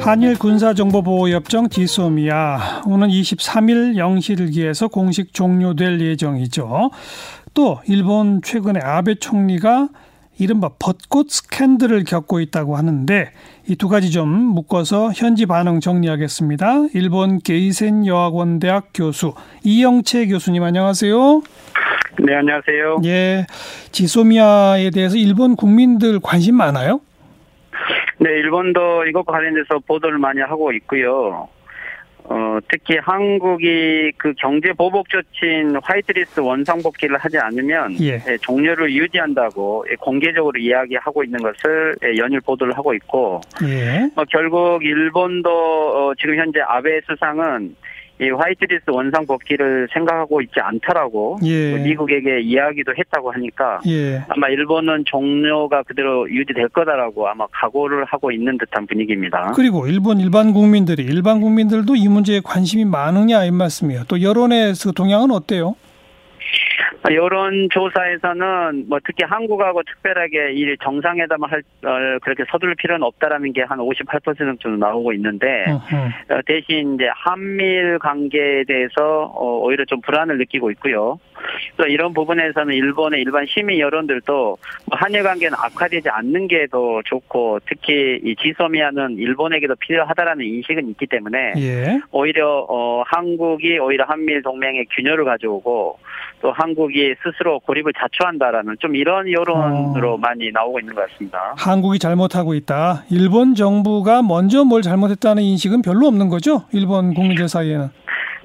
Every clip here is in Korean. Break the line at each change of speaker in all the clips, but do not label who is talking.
한일 군사정보보호협정 디소미아 오는 23일 0시를 기해서 공식 종료될 예정이죠. 또 일본 최근에 아베 총리가 이른바 벚꽃 스캔들을 겪고 있다고 하는데 이 두 가지 좀 묶어서 현지 반응 정리하겠습니다. 일본 게이센 여학원 대학 교수 이영채 교수님 안녕하세요.
네, 안녕하세요.
예. 지소미아에 대해서 일본 국민들 관심 많아요?
네, 일본도 이것과 관련돼서 보도를 많이 하고 있고요. 어, 특히 한국이 그 경제 보복 조치인 화이트리스트 원상 복귀를 하지 않으면
예.
예, 종료를 유지한다고 예, 공개적으로 이야기하고 있는 것을 예, 연일 보도를 하고 있고
예.
뭐 결국 일본도 어, 지금 현재 아베 수상은 이 화이트리스트 원상 복귀를 생각하고 있지 않다라고
예.
뭐 미국에게 이야기도 했다고 하니까
예.
아마 일본은 종료가 그대로 유지될 거다라고 아마 각오를 하고 있는 듯한 분위기입니다.
그리고 일본 일반 국민들이 일반 국민들도 이 문제에 관심이 많으냐 이 말씀이에요. 또 여론의 그 동향은 어때요?
여론 조사에서는 뭐 특히 한국하고 특별하게 이 정상회담을 할 어, 그렇게 서둘 필요는 없다라는 게 한 58% 정도 나오고 있는데
음흠.
어, 대신 이제 한미일 관계에 대해서 어, 오히려 좀 불안을 느끼고 있고요. 또 이런 부분에서는 일본의 일반 시민 여론들도 뭐 한일 관계는 악화되지 않는 게 더 좋고 특히 이 지소미아는 일본에게도 필요하다라는 인식은 있기 때문에
예.
오히려 어 한국이 오히려 한미일 동맹의 균열을 가져오고 또 한국이 스스로 고립을 자초한다라는 좀 이런 여론으로
어.
많이 나오고 있는 것 같습니다.
한국이 잘못하고 있다. 일본 정부가 먼저 뭘 잘못했다는 인식은 별로 없는 거죠? 일본 국민들 사이에는.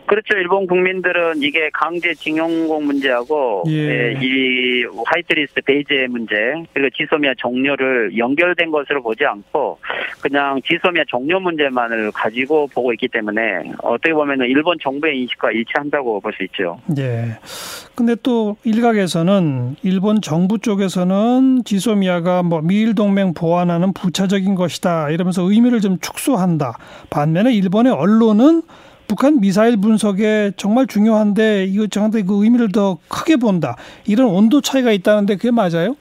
그렇죠. 일본 국민들은 이게 강제 징용공 문제하고
예.
예, 이 화이트리스트 베이제 문제 그리고 지소미아 종료를 연결된 것으로 보지 않고 그냥 지소미아 종료 문제만을 가지고 보고 있기 때문에 어떻게 보면 일본 정부의 인식과 일치한다고 볼 수 있죠.
예. 근데 또 일각에서는 일본 정부 쪽에서는 지소미아가 뭐 미일 동맹 보완하는 부차적인 것이다 이러면서 의미를 좀 축소한다. 반면에 일본의 언론은 북한 미사일 분석에 정말 중요한데 이거 정한테 그 의미를 더 크게 본다. 이런 온도 차이가 있다는데 그게 맞아요?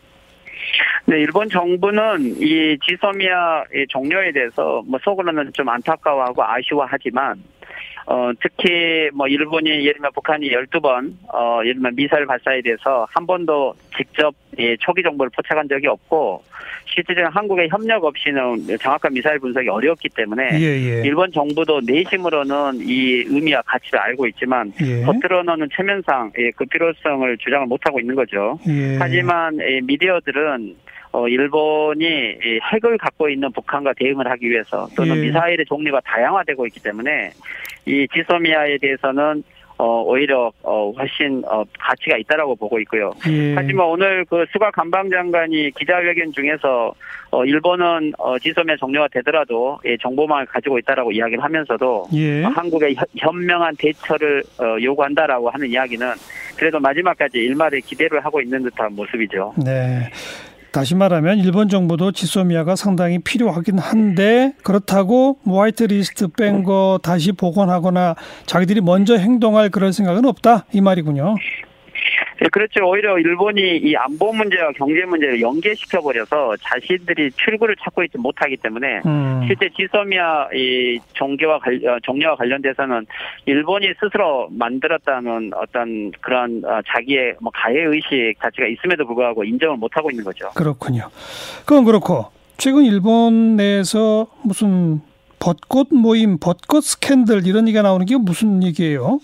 네, 일본 정부는 이 지소미아 의 종료에 대해서 뭐 속으로는 좀 안타까워하고 아쉬워하지만 어, 특히 뭐 일본이 예를 들면 북한이 12번 어, 예를 들면 미사일 발사에 대해서 한 번도 직접 예, 초기 정보를 포착한 적이 없고 실질적인 한국의 협력 없이는 정확한 미사일 분석이 어렵기 때문에
예, 예.
일본 정부도 내심으로는 이 의미와 가치를 알고 있지만
예.
겉으로는 체면상 예, 그 필요성을 주장을 못하고 있는 거죠.
예.
하지만 이 미디어들은 어, 일본이 이 핵을 갖고 있는 북한과 대응을 하기 위해서 또는
예.
미사일의 종류가 다양화되고 있기 때문에 이 지소미아에 대해서는 어, 오히려 어, 훨씬 어, 가치가 있다라고 보고 있고요.
예.
하지만 오늘 그 스가 관방장관이 기자회견 중에서 어, 일본은 어, 지소미아 종료가 되더라도 예, 정보망을 가지고 있다라고 이야기를 하면서도
예.
어, 한국의 현- 현명한 대처를 어, 요구한다라고 하는 이야기는 그래도 마지막까지 일말의 기대를 하고 있는 듯한 모습이죠.
네. 다시 말하면 일본 정부도 지소미아가 상당히 필요하긴 한데 그렇다고 뭐 화이트 리스트 뺀 거 다시 복원하거나 자기들이 먼저 행동할 그런 생각은 없다 이 말이군요.
예, 그렇죠. 오히려 일본이 이 안보 문제와 경제 문제를 연계시켜 버려서 자신들이 출구를 찾고 있지 못하기 때문에
음.
실제 지소미아 이 종교와 관 어, 종료와 관련돼서는 일본이 스스로 만들었다는 어떤 그런 어, 자기의 뭐 가해 의식 자체가 있음에도 불구하고 인정을 못 하고 있는 거죠.
그렇군요. 그건 그렇고 최근 일본 내에서 무슨 벚꽃 모임, 벚꽃 스캔들 이런 얘기가 나오는 게 무슨 얘기예요?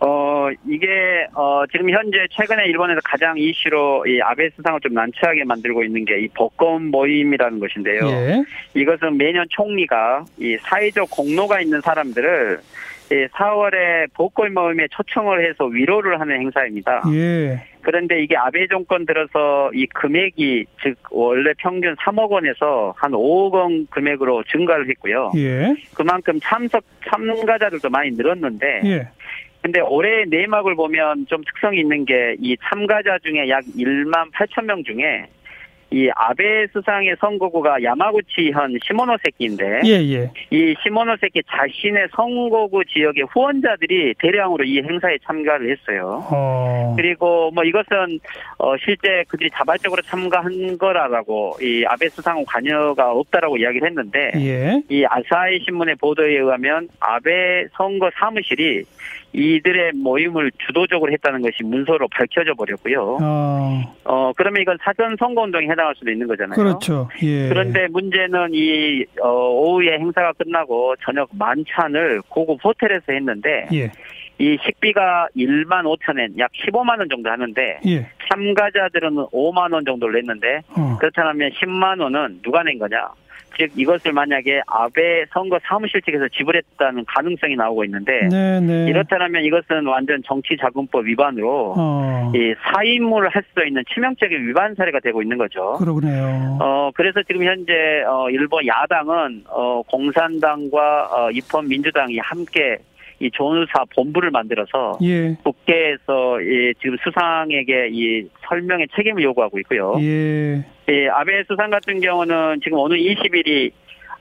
어, 이게, 어, 지금 현재 최근에 일본에서 가장 이슈로 이 아베 수상을 좀 난처하게 만들고 있는 게이 벚꽃 모임이라는 것인데요.
예.
이것은 매년 총리가 이 사회적 공로가 있는 사람들을 이 4월에 벚꽃 모임에 초청을 해서 위로를 하는 행사입니다.
예.
그런데 이게 아베 정권 들어서 이 금액이 즉 원래 평균 3억 원에서 한 5억 원 금액으로 증가를 했고요.
예.
그만큼 참석 참가자들도 많이 늘었는데
예.
근데 올해 내막을 보면 좀 특성이 있는 게 이 참가자 중에 약 1만 8천 명 중에 이 아베 수상의 선거구가 야마구치현 시모노세키인데
예, 예.
이 시모노세키 자신의 선거구 지역의 후원자들이 대량으로 이 행사에 참가를 했어요.
어.
그리고 뭐 이것은 어 실제 그들이 자발적으로 참가한 거라고 이 아베 수상은 관여가 없다라고 이야기를 했는데
예.
이 아사히 신문의 보도에 의하면 아베 선거 사무실이 이들의 모임을 주도적으로 했다는 것이 문서로 밝혀져 버렸고요.
어.
어 그러면 이건 사전 선거 운동에 해당할 수도 있는 거잖아요.
그렇죠. 예.
그런데 문제는 이 어, 오후에 행사가 끝나고 저녁 만찬을 고급 호텔에서 했는데
예.
이 식비가 1만 5천 엔 약 15만 원 정도 하는데
예.
참가자들은 5만 원 정도를 냈는데
어.
그렇다면 10만 원은 누가 낸 거냐? 즉 이것을 만약에 아베 선거 사무실 측에서 지불했다는 가능성이 나오고 있는데
네, 네.
이렇다면 이것은 완전 정치자금법 위반으로
어.
이 사임을 할 수 있는 치명적인 위반 사례가 되고 있는 거죠.
그러네요.
어 그래서 지금 현재 어 일본 야당은 어 공산당과 어 입헌 민주당이 함께 이 조누사 본부를 만들어서
예.
국회에서 이 지금 수상에게 이 설명의 책임을 요구하고 있고요.
예.
예, 아베 수상 같은 경우는 지금 오늘 20일이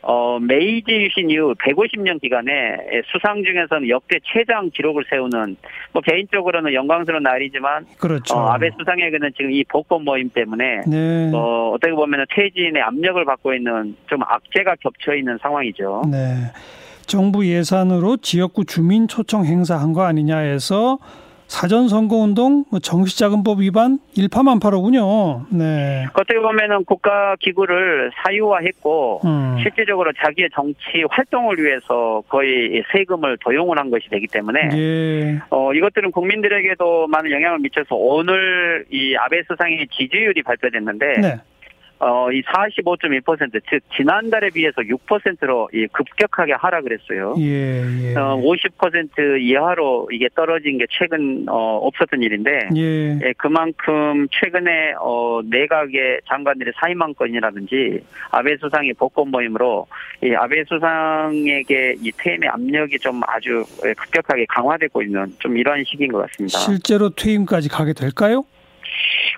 어, 메이지 유신 이후 150년 기간에 수상 중에서는 역대 최장 기록을 세우는 뭐 개인적으로는 영광스러운 날이지만
그렇죠.
어, 아베 수상에게는 지금 이 복권 모임 때문에
네.
어, 어떻게 보면 퇴진의 압력을 받고 있는 좀 악재가 겹쳐 있는 상황이죠.
네. 정부 예산으로 지역구 주민 초청 행사한 거 아니냐 해서 사전 선거 운동 뭐 정치자금법 위반 일파만파로군요. 네.
어떻게 보면은 국가 기구를 사유화했고
음.
실질적으로 자기의 정치 활동을 위해서 거의 세금을 도용을 한 것이 되기 때문에
예.
어, 이것들은 국민들에게도 많은 영향을 미쳐서 오늘 이 아베 수상의 지지율이 발표됐는데,
네.
어, 이 45.1%, 즉, 지난달에 비해서 6%로 이 급격하게 하락을 했어요.
예, 예.
어, 50% 이하로 이게 떨어진 게 최근, 어, 없었던 일인데,
예.
예, 그만큼 최근에, 어, 내각의 장관들의 사임한 건이라든지, 아베 수상의 복권 모임으로, 이 아베 수상에게 이 퇴임의 압력이 좀 아주 예, 급격하게 강화되고 있는 좀 이러한 시기인 것 같습니다.
실제로 퇴임까지 가게 될까요?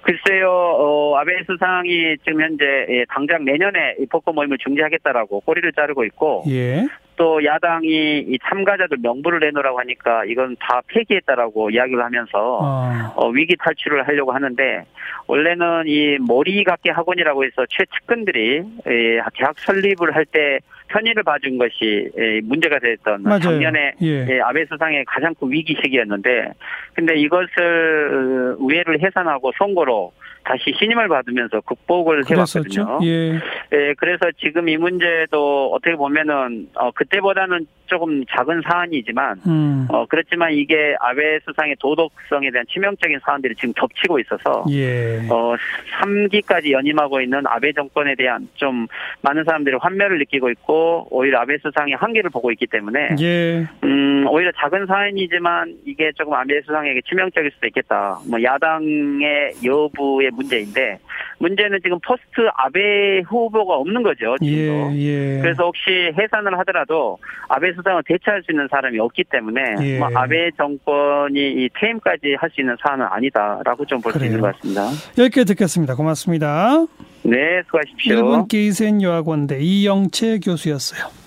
글쎄요, 어, 아베 수상이 지금 현재 예, 당장 내년에 이 복권 모임을 중지하겠다라고 꼬리를 자르고 있고
예.
또 야당이 이 참가자들 명부를 내놓으라고 하니까 이건 다 폐기했다라고 이야기를 하면서
아.
어, 위기 탈출을 하려고 하는데 원래는 이 머리각계 학원이라고 해서 최측근들이 예, 대학 설립을 할 때 편의를 봐준 것이 예, 문제가 됐던
맞아요.
작년에
예.
예, 아베 수상의 가장 큰 위기 시기였는데, 근데 이것을 어, 우회를 해산하고 선거로 다시 신임을 받으면서 극복을
그랬었죠.
해왔거든요.
예.
예, 그래서 지금 이 문제도 어떻게 보면은 어, 그때보다는 조금 작은 사안이지만,
음.
어, 그렇지만 이게 아베 수상의 도덕성에 대한 치명적인 사안들이 지금 겹치고 있어서,
예.
어, 3기까지 연임하고 있는 아베 정권에 대한 좀 많은 사람들이 환멸을 느끼고 있고, 오히려 아베 수상의 한계를 보고 있기 때문에,
예.
음, 오히려 작은 사안이지만 이게 조금 아베 수상에게 치명적일 수도 있겠다. 뭐, 야당의 여부의 문제인데, 문제는 지금 포스트 아베 후보가 없는 거죠, 지금도.
예. 예.
그래서 혹시 해산을 하더라도 아베 수상을 대체할 수 있는 사람이 없기 때문에
예.
뭐 아베 정권이 이 퇴임까지 할 수 있는 사안은 아니다라고 좀 볼 수. 있는 것 같습니다.
여기까지 듣겠습니다. 고맙습니다.
네, 수고하십시오.
일본 게이센 여학원대 이영채 교수였어요.